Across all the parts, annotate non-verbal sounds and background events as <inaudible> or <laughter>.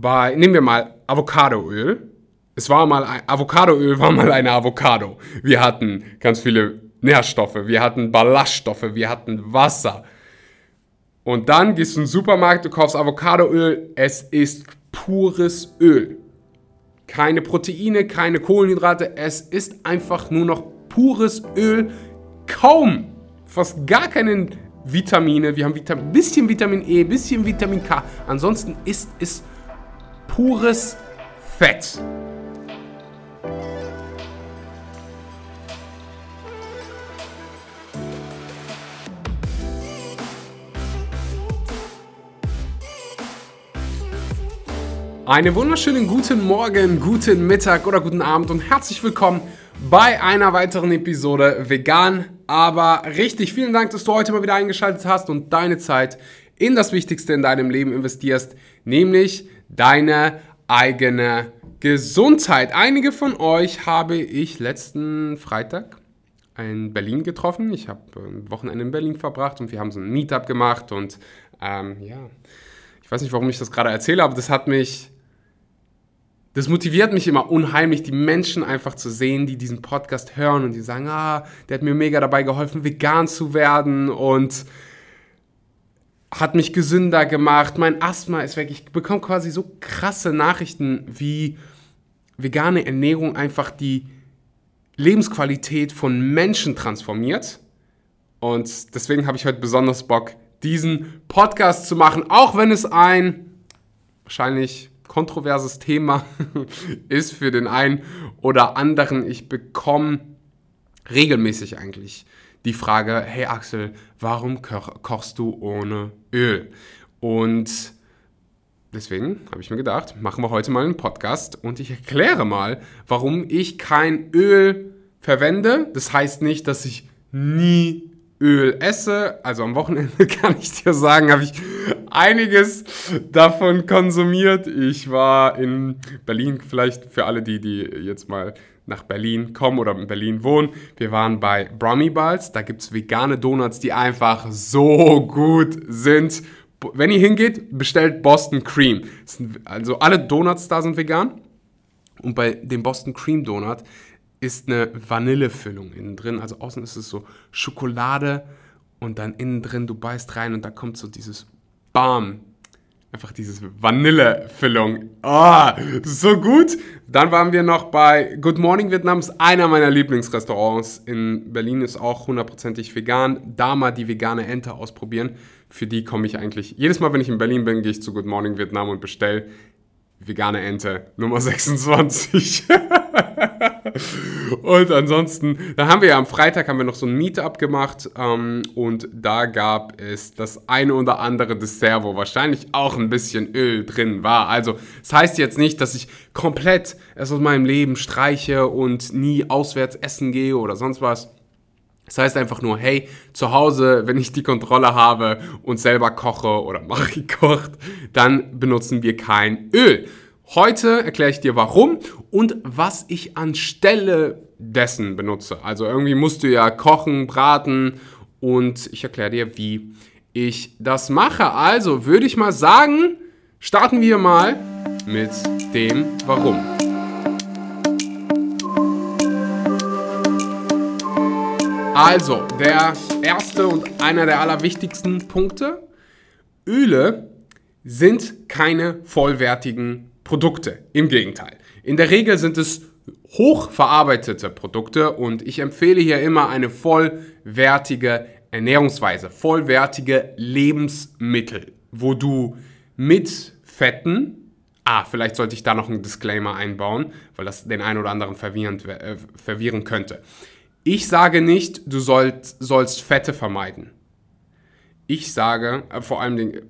bei, nehmen wir mal Avocadoöl. Es war mal, ein, Avocadoöl war mal eine Avocado. Wir hatten ganz viele Nährstoffe, wir hatten Ballaststoffe, wir hatten Wasser. Und dann gehst du in den Supermarkt, du kaufst Avocadoöl, es ist pures Öl. Keine Proteine, keine Kohlenhydrate, es ist einfach nur noch pures Öl. Kaum, fast gar keine Vitamine. Wir haben ein bisschen Vitamin E, bisschen Vitamin K. Ansonsten ist es pures Fett. Einen wunderschönen guten Morgen, guten Mittag oder guten Abend und herzlich willkommen bei einer weiteren Episode Vegan, aber richtig. Vielen Dank, dass du heute mal wieder eingeschaltet hast und deine Zeit in das Wichtigste in deinem Leben investierst, nämlich deine eigene Gesundheit. Einige von euch habe ich letzten Freitag in Berlin getroffen. Ich habe ein Wochenende in Berlin verbracht und wir haben so ein Meetup gemacht und ähm, ja, ich weiß nicht, warum ich das gerade erzähle, aber das hat mich das motiviert mich immer unheimlich, die Menschen einfach zu sehen, die diesen Podcast hören und die sagen, ah, der hat mir mega dabei geholfen, vegan zu werden und hat mich gesünder gemacht, mein Asthma ist weg. Ich bekomme quasi so krasse Nachrichten, wie vegane Ernährung einfach die Lebensqualität von Menschen transformiert. Und deswegen habe ich heute besonders Bock, diesen Podcast zu machen, auch wenn es ein wahrscheinlich kontroverses Thema <laughs> ist für den einen oder anderen. Ich bekomme regelmäßig eigentlich die Frage, hey Axel, warum kochst du ohne Öl? Und deswegen habe ich mir gedacht, machen wir heute mal einen Podcast und ich erkläre mal, warum ich kein Öl verwende. Das heißt nicht, dass ich nie Öl esse. Also am Wochenende <laughs> kann ich dir sagen, habe ich einiges davon konsumiert. Ich war in Berlin, vielleicht für alle die, die jetzt mal nach Berlin kommen oder in Berlin wohnen. Wir waren bei Brummy Balls. Da gibt es vegane Donuts, die einfach so gut sind. Wenn ihr hingeht, bestellt Boston Cream. Also alle Donuts da sind vegan. Und bei dem Boston Cream Donut ist eine Vanillefüllung innen drin. Also außen ist es so Schokolade und dann innen drin, du beißt rein und da kommt so dieses Bam. Einfach diese Vanillefüllung. Oh, so gut. Dann waren wir noch bei Good Morning Vietnam, ist einer meiner Lieblingsrestaurants in Berlin, ist auch hundertprozentig vegan. Da mal die vegane Ente ausprobieren. Für die komme ich eigentlich, jedes Mal, wenn ich in Berlin bin, gehe ich zu Good Morning Vietnam und bestelle vegane Ente Nummer 26. <laughs> und ansonsten, da haben wir ja am Freitag haben wir noch so ein Meetup gemacht ähm, und da gab es das eine oder andere Dessert, wo wahrscheinlich auch ein bisschen Öl drin war. Also, das heißt jetzt nicht, dass ich komplett es aus meinem Leben streiche und nie auswärts essen gehe oder sonst was. Das heißt einfach nur, hey, zu Hause, wenn ich die Kontrolle habe und selber koche oder <laughs> Machi kocht, dann benutzen wir kein Öl. Heute erkläre ich dir warum und was ich anstelle dessen benutze. Also irgendwie musst du ja kochen, braten und ich erkläre dir, wie ich das mache. Also würde ich mal sagen, starten wir mal mit dem Warum. Also, der erste und einer der allerwichtigsten Punkte. Öle sind keine vollwertigen Produkte. Im Gegenteil. In der Regel sind es hochverarbeitete Produkte und ich empfehle hier immer eine vollwertige Ernährungsweise, vollwertige Lebensmittel, wo du mit Fetten, ah, vielleicht sollte ich da noch einen Disclaimer einbauen, weil das den einen oder anderen verwirrend, äh, verwirren könnte. Ich sage nicht, du sollst, sollst Fette vermeiden. Ich sage, äh, vor allem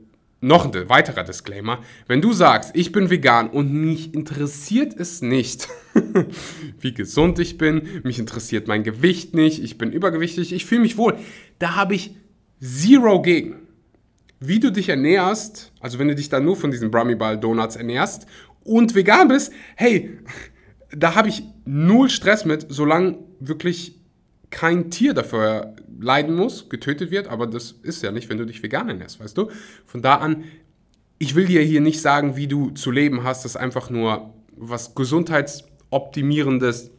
noch ein weiterer Disclaimer, wenn du sagst, ich bin vegan und mich interessiert es nicht, <laughs> wie gesund ich bin, mich interessiert mein Gewicht nicht, ich bin übergewichtig, ich fühle mich wohl, da habe ich zero gegen. Wie du dich ernährst, also wenn du dich dann nur von diesen Brummy Ball Donuts ernährst und vegan bist, hey, <laughs> da habe ich null Stress mit, solange wirklich kein Tier dafür leiden muss, getötet wird, aber das ist ja nicht, wenn du dich vegan ernährst, weißt du? Von da an ich will dir hier nicht sagen, wie du zu leben hast, das ist einfach nur was Gesundheitsoptimierendes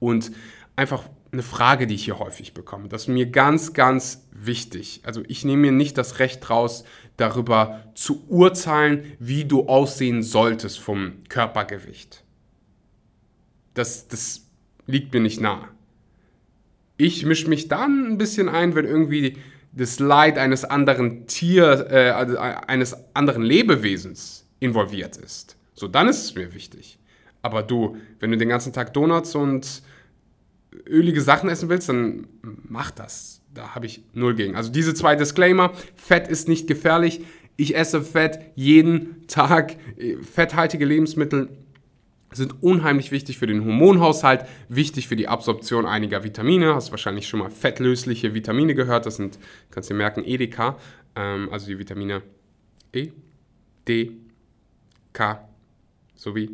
und einfach eine Frage, die ich hier häufig bekomme. Das ist mir ganz, ganz wichtig. Also ich nehme mir nicht das Recht raus, darüber zu urteilen, wie du aussehen solltest vom Körpergewicht. Das, das liegt mir nicht nahe. Ich mische mich dann ein bisschen ein, wenn irgendwie das Leid eines anderen Tier, äh, also eines anderen Lebewesens involviert ist. So, dann ist es mir wichtig. Aber du, wenn du den ganzen Tag Donuts und ölige Sachen essen willst, dann mach das. Da habe ich null gegen. Also diese zwei Disclaimer. Fett ist nicht gefährlich. Ich esse Fett jeden Tag. Fetthaltige Lebensmittel sind unheimlich wichtig für den Hormonhaushalt, wichtig für die Absorption einiger Vitamine. Hast wahrscheinlich schon mal fettlösliche Vitamine gehört. Das sind, kannst du merken, EDK, ähm, also die Vitamine E, D, K sowie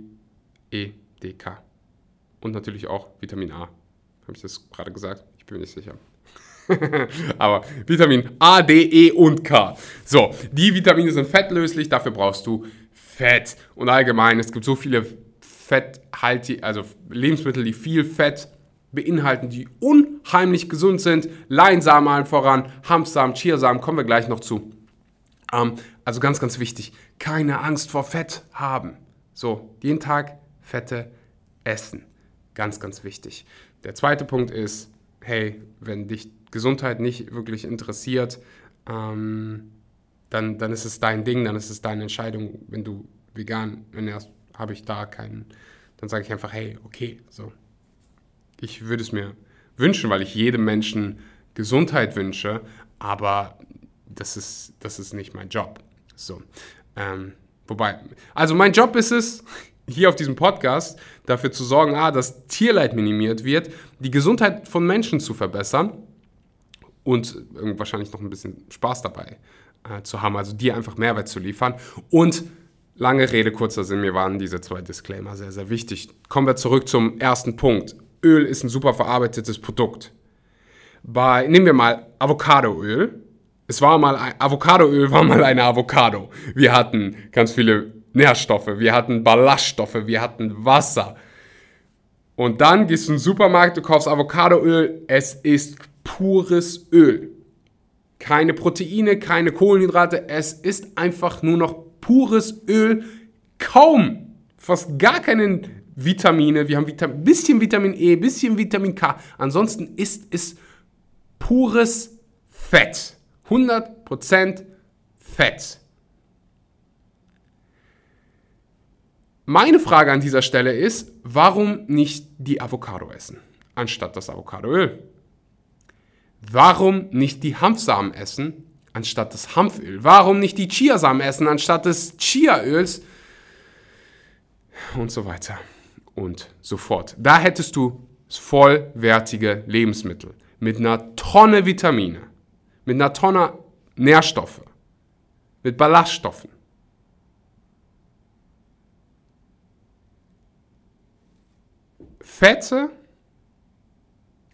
E, D, K. Und natürlich auch Vitamin A. Habe ich das gerade gesagt? Ich bin mir nicht sicher. <laughs> Aber Vitamin A, D, E und K. So, die Vitamine sind fettlöslich, dafür brauchst du Fett. Und allgemein, es gibt so viele fetthaltige, also Lebensmittel, die viel Fett beinhalten, die unheimlich gesund sind. Leinsamen allen voran, Hanfsamen, Chiasamen, kommen wir gleich noch zu. Ähm, also ganz, ganz wichtig, keine Angst vor Fett haben. So, jeden Tag Fette essen. Ganz, ganz wichtig. Der zweite Punkt ist, hey, wenn dich Gesundheit nicht wirklich interessiert, ähm, dann, dann ist es dein Ding, dann ist es deine Entscheidung, wenn du vegan ernährst habe ich da keinen, dann sage ich einfach, hey, okay, so. Ich würde es mir wünschen, weil ich jedem Menschen Gesundheit wünsche, aber das ist, das ist nicht mein Job. So. Ähm, wobei, also mein Job ist es, hier auf diesem Podcast dafür zu sorgen, ah, dass Tierleid minimiert wird, die Gesundheit von Menschen zu verbessern und wahrscheinlich noch ein bisschen Spaß dabei äh, zu haben, also dir einfach Mehrwert zu liefern und Lange Rede, kurzer Sinn, mir waren diese zwei Disclaimer sehr, sehr wichtig. Kommen wir zurück zum ersten Punkt. Öl ist ein super verarbeitetes Produkt. Bei, nehmen wir mal Avocadoöl. Es war mal, ein, Avocadoöl war mal eine Avocado. Wir hatten ganz viele Nährstoffe, wir hatten Ballaststoffe, wir hatten Wasser. Und dann gehst du in den Supermarkt, du kaufst Avocadoöl, es ist pures Öl. Keine Proteine, keine Kohlenhydrate, es ist einfach nur noch pures Öl, kaum, fast gar keine Vitamine. Wir haben ein bisschen Vitamin E, bisschen Vitamin K. Ansonsten ist es pures Fett. 100% Fett. Meine Frage an dieser Stelle ist, warum nicht die Avocado essen, anstatt das Avocadoöl? Warum nicht die Hanfsamen essen, anstatt des Hanföl? Warum nicht die Chiasamen essen anstatt des Chiaöls? Und so weiter und so fort. Da hättest du vollwertige Lebensmittel mit einer Tonne Vitamine, mit einer Tonne Nährstoffe, mit Ballaststoffen. Fette,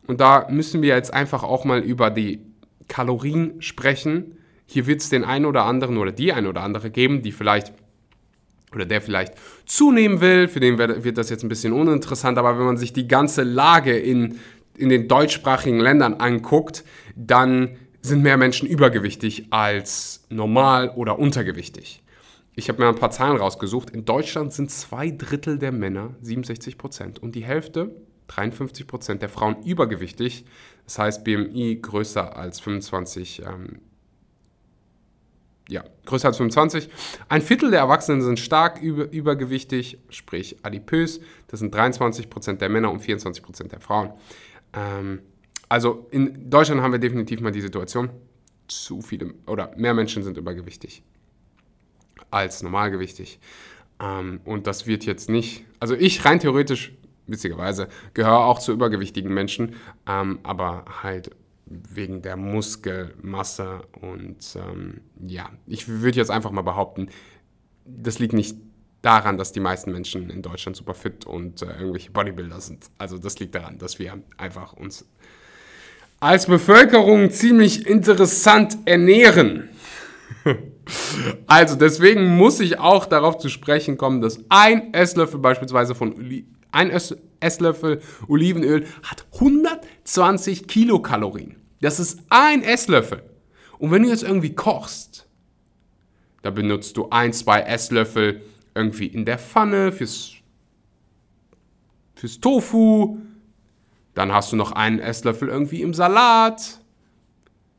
und da müssen wir jetzt einfach auch mal über die Kalorien sprechen. Hier wird es den einen oder anderen oder die ein oder andere geben, die vielleicht oder der vielleicht zunehmen will. Für den wird das jetzt ein bisschen uninteressant, aber wenn man sich die ganze Lage in, in den deutschsprachigen Ländern anguckt, dann sind mehr Menschen übergewichtig als normal oder untergewichtig. Ich habe mir ein paar Zahlen rausgesucht. In Deutschland sind zwei Drittel der Männer, 67 Prozent, und die Hälfte 53 Prozent der Frauen übergewichtig, das heißt BMI größer als 25. Ähm, ja, größer als 25. Ein Viertel der Erwachsenen sind stark über, übergewichtig, sprich adipös. Das sind 23 Prozent der Männer und 24 Prozent der Frauen. Ähm, also in Deutschland haben wir definitiv mal die Situation, zu viele oder mehr Menschen sind übergewichtig als normalgewichtig. Ähm, und das wird jetzt nicht, also ich rein theoretisch witzigerweise, gehöre auch zu übergewichtigen Menschen, ähm, aber halt wegen der Muskelmasse und ähm, ja, ich würde jetzt einfach mal behaupten, das liegt nicht daran, dass die meisten Menschen in Deutschland super fit und äh, irgendwelche Bodybuilder sind. Also das liegt daran, dass wir einfach uns als Bevölkerung ziemlich interessant ernähren. <laughs> also deswegen muss ich auch darauf zu sprechen kommen, dass ein Esslöffel beispielsweise von ein Esslöffel Olivenöl hat 120 Kilokalorien. Das ist ein Esslöffel. Und wenn du jetzt irgendwie kochst, da benutzt du ein, zwei Esslöffel irgendwie in der Pfanne fürs, fürs Tofu. Dann hast du noch einen Esslöffel irgendwie im Salat.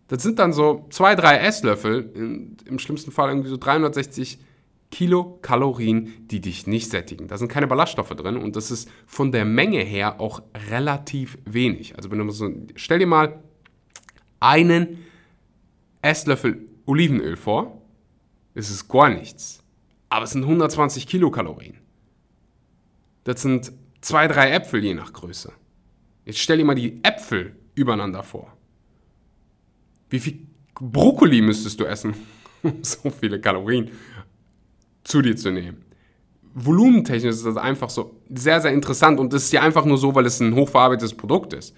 Das sind dann so zwei, drei Esslöffel, im schlimmsten Fall irgendwie so 360 Kilokalorien, die dich nicht sättigen. Da sind keine Ballaststoffe drin und das ist von der Menge her auch relativ wenig. Also wenn du so, stell dir mal einen Esslöffel Olivenöl vor, ist es gar nichts. Aber es sind 120 Kilokalorien. Das sind zwei, drei Äpfel je nach Größe. Jetzt stell dir mal die Äpfel übereinander vor. Wie viel Brokkoli müsstest du essen, <laughs> so viele Kalorien zu dir zu nehmen? Volumentechnisch ist das einfach so sehr, sehr interessant und das ist ja einfach nur so, weil es ein hochverarbeitetes Produkt ist.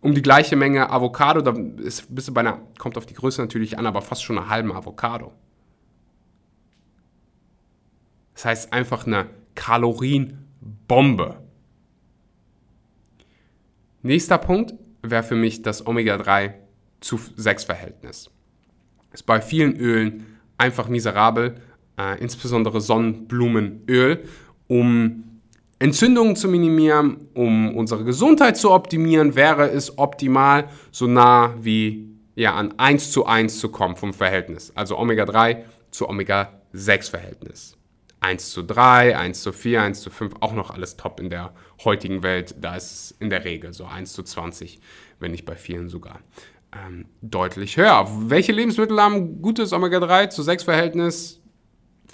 Um die gleiche Menge Avocado, da ist, bist du bei einer, kommt auf die Größe natürlich an, aber fast schon eine halbe Avocado. Das heißt einfach eine Kalorienbombe. Nächster Punkt wäre für mich das Omega-3 zu 6 Verhältnis. Ist bei vielen Ölen einfach miserabel, äh, insbesondere Sonnenblumenöl, um Entzündungen zu minimieren, um unsere Gesundheit zu optimieren, wäre es optimal, so nah wie ja, an 1 zu 1 zu kommen vom Verhältnis. Also Omega-3 zu Omega-6-Verhältnis. 1 zu 3, 1 zu 4, 1 zu 5, auch noch alles top in der heutigen Welt. Da ist es in der Regel so 1 zu 20, wenn nicht bei vielen sogar ähm, deutlich höher. Welche Lebensmittel haben gutes Omega-3 zu 6 Verhältnis?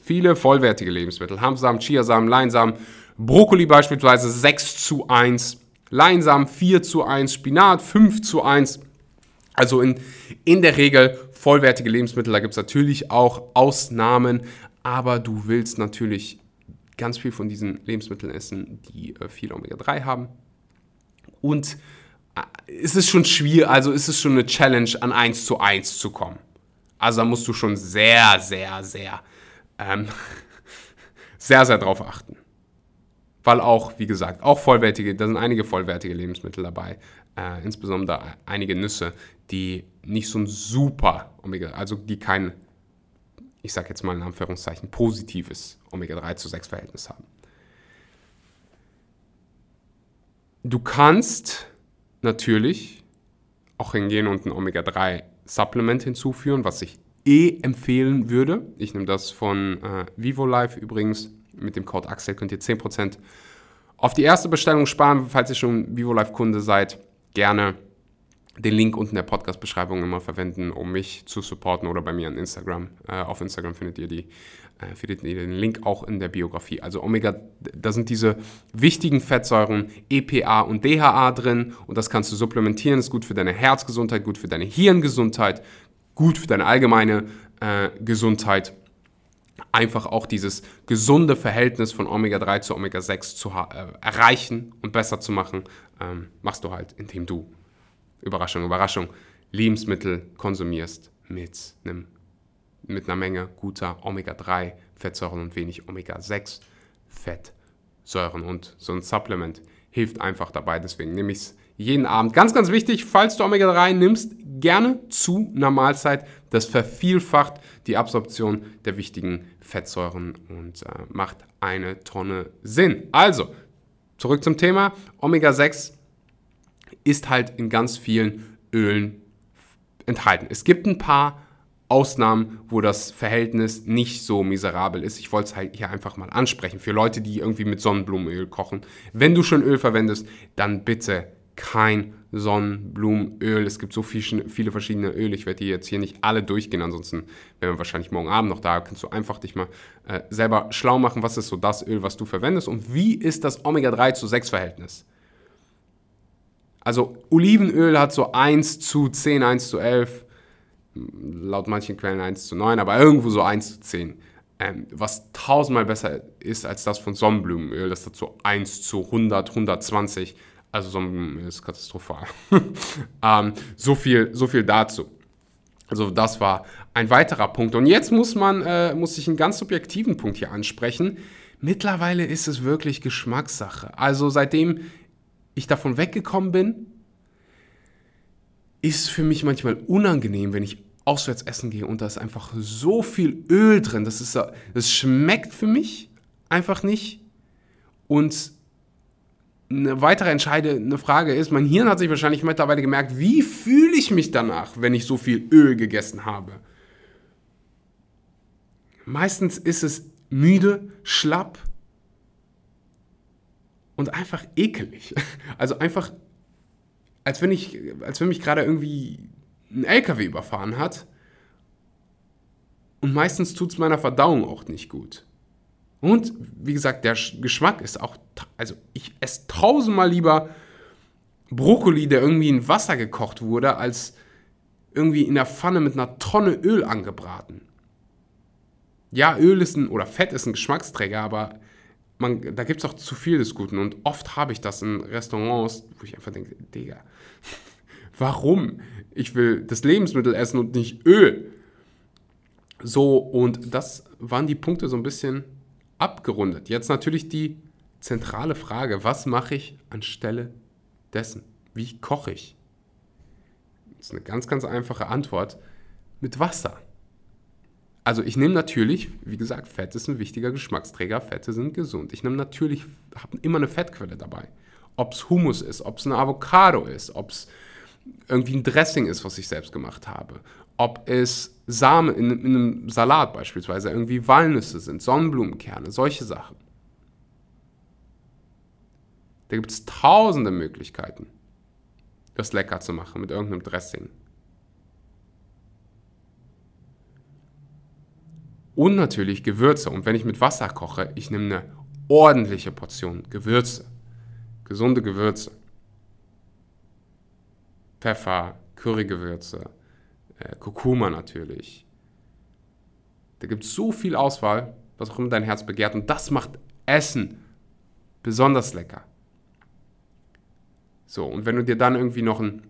Viele vollwertige Lebensmittel. Hanfsamen, Chiasamen, Leinsamen, Brokkoli beispielsweise 6 zu 1, Leinsamen 4 zu 1, Spinat 5 zu 1. Also in, in der Regel vollwertige Lebensmittel. Da gibt es natürlich auch Ausnahmen, aber du willst natürlich ganz viel von diesen Lebensmitteln essen, die äh, viel Omega-3 haben. Und ist es schon schwierig, also ist es schon eine Challenge, an 1 zu 1 zu kommen. Also da musst du schon sehr, sehr, sehr, ähm, <laughs> sehr, sehr drauf achten. Weil auch, wie gesagt, auch vollwertige, da sind einige vollwertige Lebensmittel dabei, äh, insbesondere einige Nüsse, die nicht so ein super Omega, also die kein, ich sag jetzt mal in Anführungszeichen, positives Omega-3 zu 6 Verhältnis haben. Du kannst natürlich auch hingehen und ein Omega-3-Supplement hinzuführen, was ich eh empfehlen würde. Ich nehme das von äh, VivoLife übrigens. Mit dem Code Axel könnt ihr 10% auf die erste Bestellung sparen. Falls ihr schon VivoLife-Kunde seid, gerne den Link unten der Podcast-Beschreibung immer verwenden, um mich zu supporten oder bei mir an Instagram. Äh, auf Instagram findet ihr, die, äh, findet ihr den Link auch in der Biografie. Also Omega, da sind diese wichtigen Fettsäuren EPA und DHA drin und das kannst du supplementieren. Ist gut für deine Herzgesundheit, gut für deine Hirngesundheit, gut für deine allgemeine äh, Gesundheit. Einfach auch dieses gesunde Verhältnis von Omega-3 zu Omega-6 zu äh, erreichen und besser zu machen, ähm, machst du halt, indem du Überraschung, Überraschung, Lebensmittel konsumierst mit, einem, mit einer Menge guter Omega-3-Fettsäuren und wenig Omega-6-Fettsäuren. Und so ein Supplement hilft einfach dabei. Deswegen nehme ich es jeden Abend. Ganz, ganz wichtig, falls du Omega-3 nimmst, gerne zu einer Mahlzeit. Das vervielfacht die Absorption der wichtigen Fettsäuren und äh, macht eine Tonne Sinn. Also, zurück zum Thema. Omega-6 ist halt in ganz vielen Ölen enthalten. Es gibt ein paar Ausnahmen, wo das Verhältnis nicht so miserabel ist. Ich wollte es halt hier einfach mal ansprechen. Für Leute, die irgendwie mit Sonnenblumenöl kochen. Wenn du schon Öl verwendest, dann bitte kein Sonnenblumenöl. Es gibt so viel, viele verschiedene Öle. Ich werde die jetzt hier nicht alle durchgehen. Ansonsten wären wir wahrscheinlich morgen Abend noch da. Kannst du einfach dich mal äh, selber schlau machen. Was ist so das Öl, was du verwendest? Und wie ist das Omega-3 zu 6 Verhältnis? Also Olivenöl hat so 1 zu 10, 1 zu 11, laut manchen Quellen 1 zu 9, aber irgendwo so 1 zu 10. Ähm, was tausendmal besser ist als das von Sonnenblumenöl. Das hat so 1 zu 100, 120. Also Sonnenblumenöl ist katastrophal. <laughs> ähm, so, viel, so viel dazu. Also das war ein weiterer Punkt. Und jetzt muss man, äh, muss ich einen ganz subjektiven Punkt hier ansprechen. Mittlerweile ist es wirklich Geschmackssache. Also seitdem ich davon weggekommen bin, ist für mich manchmal unangenehm, wenn ich auswärts essen gehe und da ist einfach so viel Öl drin. Das, ist, das schmeckt für mich einfach nicht. Und eine weitere entscheidende Frage ist, mein Hirn hat sich wahrscheinlich mittlerweile gemerkt, wie fühle ich mich danach, wenn ich so viel Öl gegessen habe? Meistens ist es müde, schlapp und einfach ekelig. <laughs> Also einfach, als wenn, ich, als wenn mich gerade irgendwie ein LKW überfahren hat. Und meistens tut es meiner Verdauung auch nicht gut. Und wie gesagt, der Geschmack ist auch, also ich esse tausendmal lieber Brokkoli, der irgendwie in Wasser gekocht wurde, als irgendwie in der Pfanne mit einer Tonne Öl angebraten. Ja, Öl ist ein, oder Fett ist ein Geschmacksträger, aber man, da gibt es auch zu viel des Guten. Und oft habe ich das in Restaurants, wo ich einfach denke, Digga, <laughs> warum? Ich will das Lebensmittel essen und nicht Öl. So, und das waren die Punkte so ein bisschen abgerundet. Jetzt natürlich die zentrale Frage, was mache ich anstelle dessen? Wie koche ich? Das ist eine ganz, ganz einfache Antwort. Mit Wasser. Also ich nehme natürlich, wie gesagt, Fett ist ein wichtiger Geschmacksträger, Fette sind gesund. Ich nehme natürlich, habe immer eine Fettquelle dabei. Ob es Hummus ist, ob es eine Avocado ist, ob es irgendwie ein Dressing ist, was ich selbst gemacht habe ob es Samen in, in einem Salat beispielsweise, irgendwie Walnüsse sind, Sonnenblumenkerne, solche Sachen. Da gibt es tausende Möglichkeiten, das lecker zu machen mit irgendeinem Dressing. Und natürlich Gewürze. Und wenn ich mit Wasser koche, ich nehme eine ordentliche Portion Gewürze. Gesunde Gewürze. Pfeffer, Currygewürze, äh, Kurkuma natürlich. Da gibt es so viel Auswahl, was auch immer dein Herz begehrt. Und das macht Essen besonders lecker. So, und wenn du dir dann irgendwie noch ein,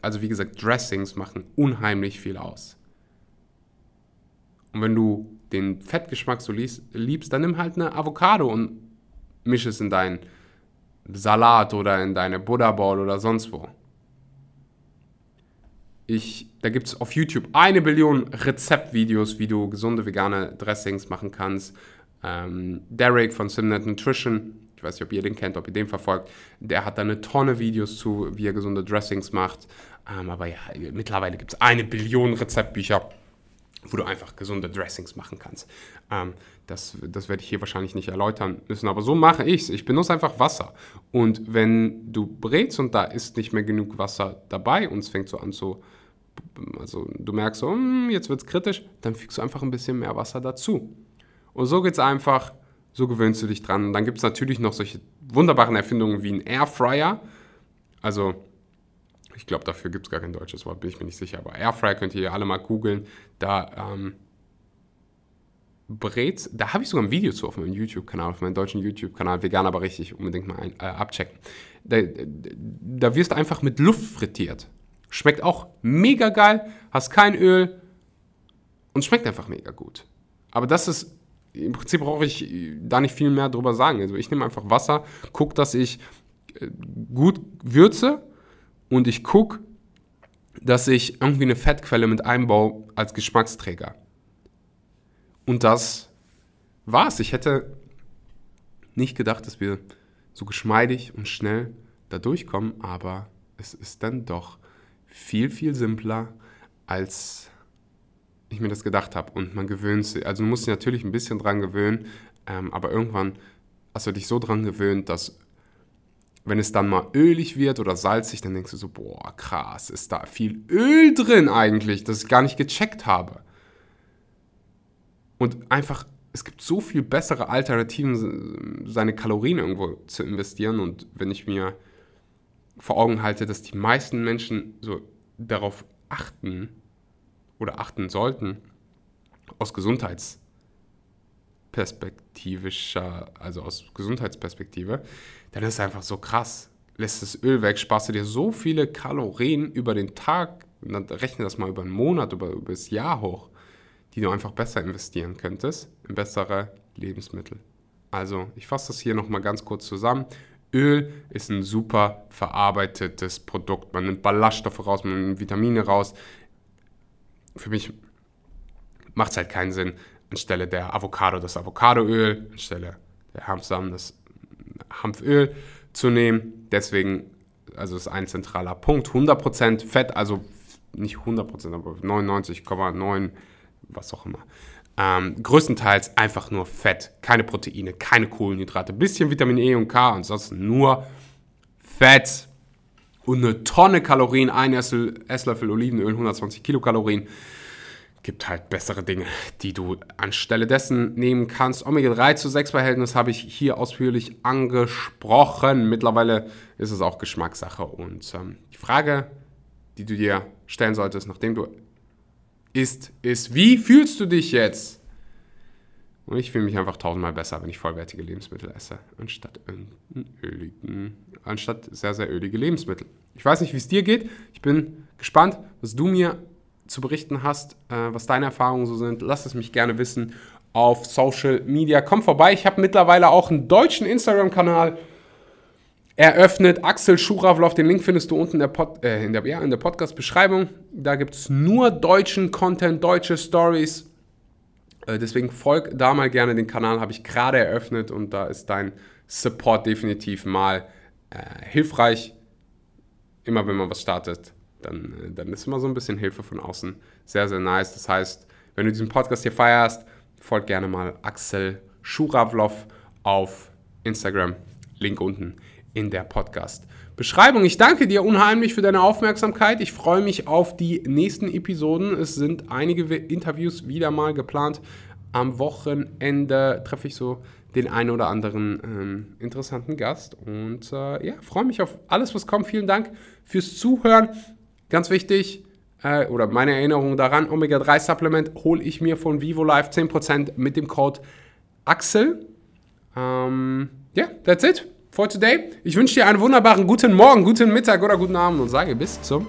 also wie gesagt, Dressings machen unheimlich viel aus. Und wenn du den Fettgeschmack so liebst, dann nimm halt eine Avocado und misch es in deinen Salat oder in deine Buddha Bowl oder sonst wo. Ich, da gibt es auf YouTube eine Billion Rezeptvideos, wie du gesunde vegane Dressings machen kannst. Ähm, Derek von Simnet Nutrition, ich weiß nicht, ob ihr den kennt, ob ihr den verfolgt, der hat da eine Tonne Videos zu, wie er gesunde Dressings macht. Ähm, aber ja, mittlerweile gibt es eine Billion Rezeptbücher, wo du einfach gesunde Dressings machen kannst. Ähm, das, das werde ich hier wahrscheinlich nicht erläutern müssen, aber so mache ich es. Ich benutze einfach Wasser. Und wenn du brätst und da ist nicht mehr genug Wasser dabei und es fängt so an zu also du merkst so, hm, jetzt wird es kritisch, dann fügst du einfach ein bisschen mehr Wasser dazu. Und so geht es einfach, so gewöhnst du dich dran. Und dann gibt es natürlich noch solche wunderbaren Erfindungen wie ein Airfryer. Also, ich glaube, dafür gibt es gar kein deutsches Wort, bin ich mir nicht sicher. Aber Airfryer könnt ihr alle mal googeln. Da ähm, brät, da habe ich sogar ein Video zu auf meinem YouTube-Kanal, auf meinem deutschen YouTube-Kanal, vegan aber richtig, unbedingt mal ein, äh, abchecken. Da, da wirst du einfach mit Luft frittiert. Schmeckt auch mega geil, hast kein Öl und schmeckt einfach mega gut. Aber das ist, im Prinzip brauche ich da nicht viel mehr drüber sagen. Also ich nehme einfach Wasser, gucke, dass ich äh, gut würze und ich gucke, dass ich irgendwie eine Fettquelle mit einbaue als Geschmacksträger. Und das war's. Ich hätte nicht gedacht, dass wir so geschmeidig und schnell da durchkommen, aber es ist dann doch viel, viel simpler, als ich mir das gedacht habe. Und man gewöhnt sich, also du musst dich natürlich ein bisschen dran gewöhnen, ähm, aber irgendwann hast du dich so dran gewöhnt, dass wenn es dann mal ölig wird oder salzig, dann denkst du so, boah, krass, ist da viel Öl drin eigentlich, das ich gar nicht gecheckt habe. Und einfach, es gibt so viel bessere Alternativen, seine Kalorien irgendwo zu investieren. Und wenn ich mir vor Augen halte, dass die meisten Menschen so darauf achten oder achten sollten, aus gesundheitsperspektivischer, also aus Gesundheitsperspektive, dann ist es einfach so krass. Lässt das Öl weg, sparst du dir so viele Kalorien über den Tag und dann rechne das mal über einen Monat, über, über das Jahr hoch, die du einfach besser investieren könntest in bessere Lebensmittel. Also, ich fasse das hier nochmal ganz kurz zusammen. Öl ist ein super verarbeitetes Produkt. Man nimmt Ballaststoffe raus, man nimmt Vitamine raus. Für mich macht es halt keinen Sinn, anstelle der Avocado das Avocadoöl, anstelle der Hanfsamen das Hanföl zu nehmen. Deswegen, also ist ein zentraler Punkt. 100% Fett, also nicht 100%, aber 99,9, was auch immer. Ähm, größtenteils einfach nur Fett, keine Proteine, keine Kohlenhydrate, bisschen Vitamin E und K, ansonsten nur Fett und eine Tonne Kalorien, ein Esslöffel Olivenöl, 120 Kilokalorien. Gibt halt bessere Dinge, die du anstelle dessen nehmen kannst. Omega-3 zu 6 Verhältnis habe ich hier ausführlich angesprochen. Mittlerweile ist es auch Geschmackssache. Und ähm, die Frage, die du dir stellen solltest, nachdem du ist, ist, wie fühlst du dich jetzt? Und ich fühle mich einfach tausendmal besser, wenn ich vollwertige Lebensmittel esse, anstatt öligen, anstatt sehr, sehr ölige Lebensmittel. Ich weiß nicht, wie es dir geht. Ich bin gespannt, was du mir zu berichten hast, äh, was deine Erfahrungen so sind. Lass es mich gerne wissen auf Social Media. Komm vorbei. Ich habe mittlerweile auch einen deutschen Instagram-Kanal eröffnet. Axel Schuravlov, den Link findest du unten in der, Pod, äh, in der, ja, der Podcast-Beschreibung. Da gibt es nur deutschen Content, deutsche Stories. Äh, deswegen folg da mal gerne den Kanal, habe ich gerade eröffnet und da ist dein Support definitiv mal äh, hilfreich. Immer wenn man was startet, dann, dann ist immer so ein bisschen Hilfe von außen sehr, sehr nice. Das heißt, wenn du diesen Podcast hier feierst, folg gerne mal Axel Schuravlov auf Instagram. Link unten in der Podcast-Beschreibung. Ich danke dir unheimlich für deine Aufmerksamkeit. Ich freue mich auf die nächsten Episoden. Es sind einige Interviews wieder mal geplant. Am Wochenende treffe ich so den einen oder anderen ähm, interessanten Gast. Und äh, ja, freue mich auf alles, was kommt. Vielen Dank fürs Zuhören. Ganz wichtig, äh, oder meine Erinnerung daran, Omega-3-Supplement hole ich mir von Vivo Life 10% mit dem Code AXEL. Ähm, ja, that's it for today. Ich wünsche dir einen wunderbaren guten Morgen, guten Mittag oder guten Abend und sage bis zum